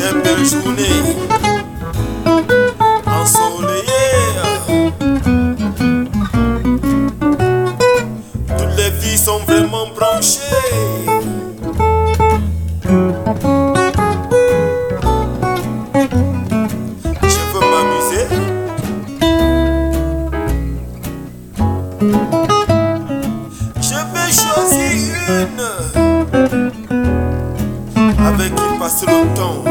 Quelle journée ensoleillée. Toutes les filles sont vraiment branchées. Je veux m'amuser. Je vais choisir une avec qui passer le temps.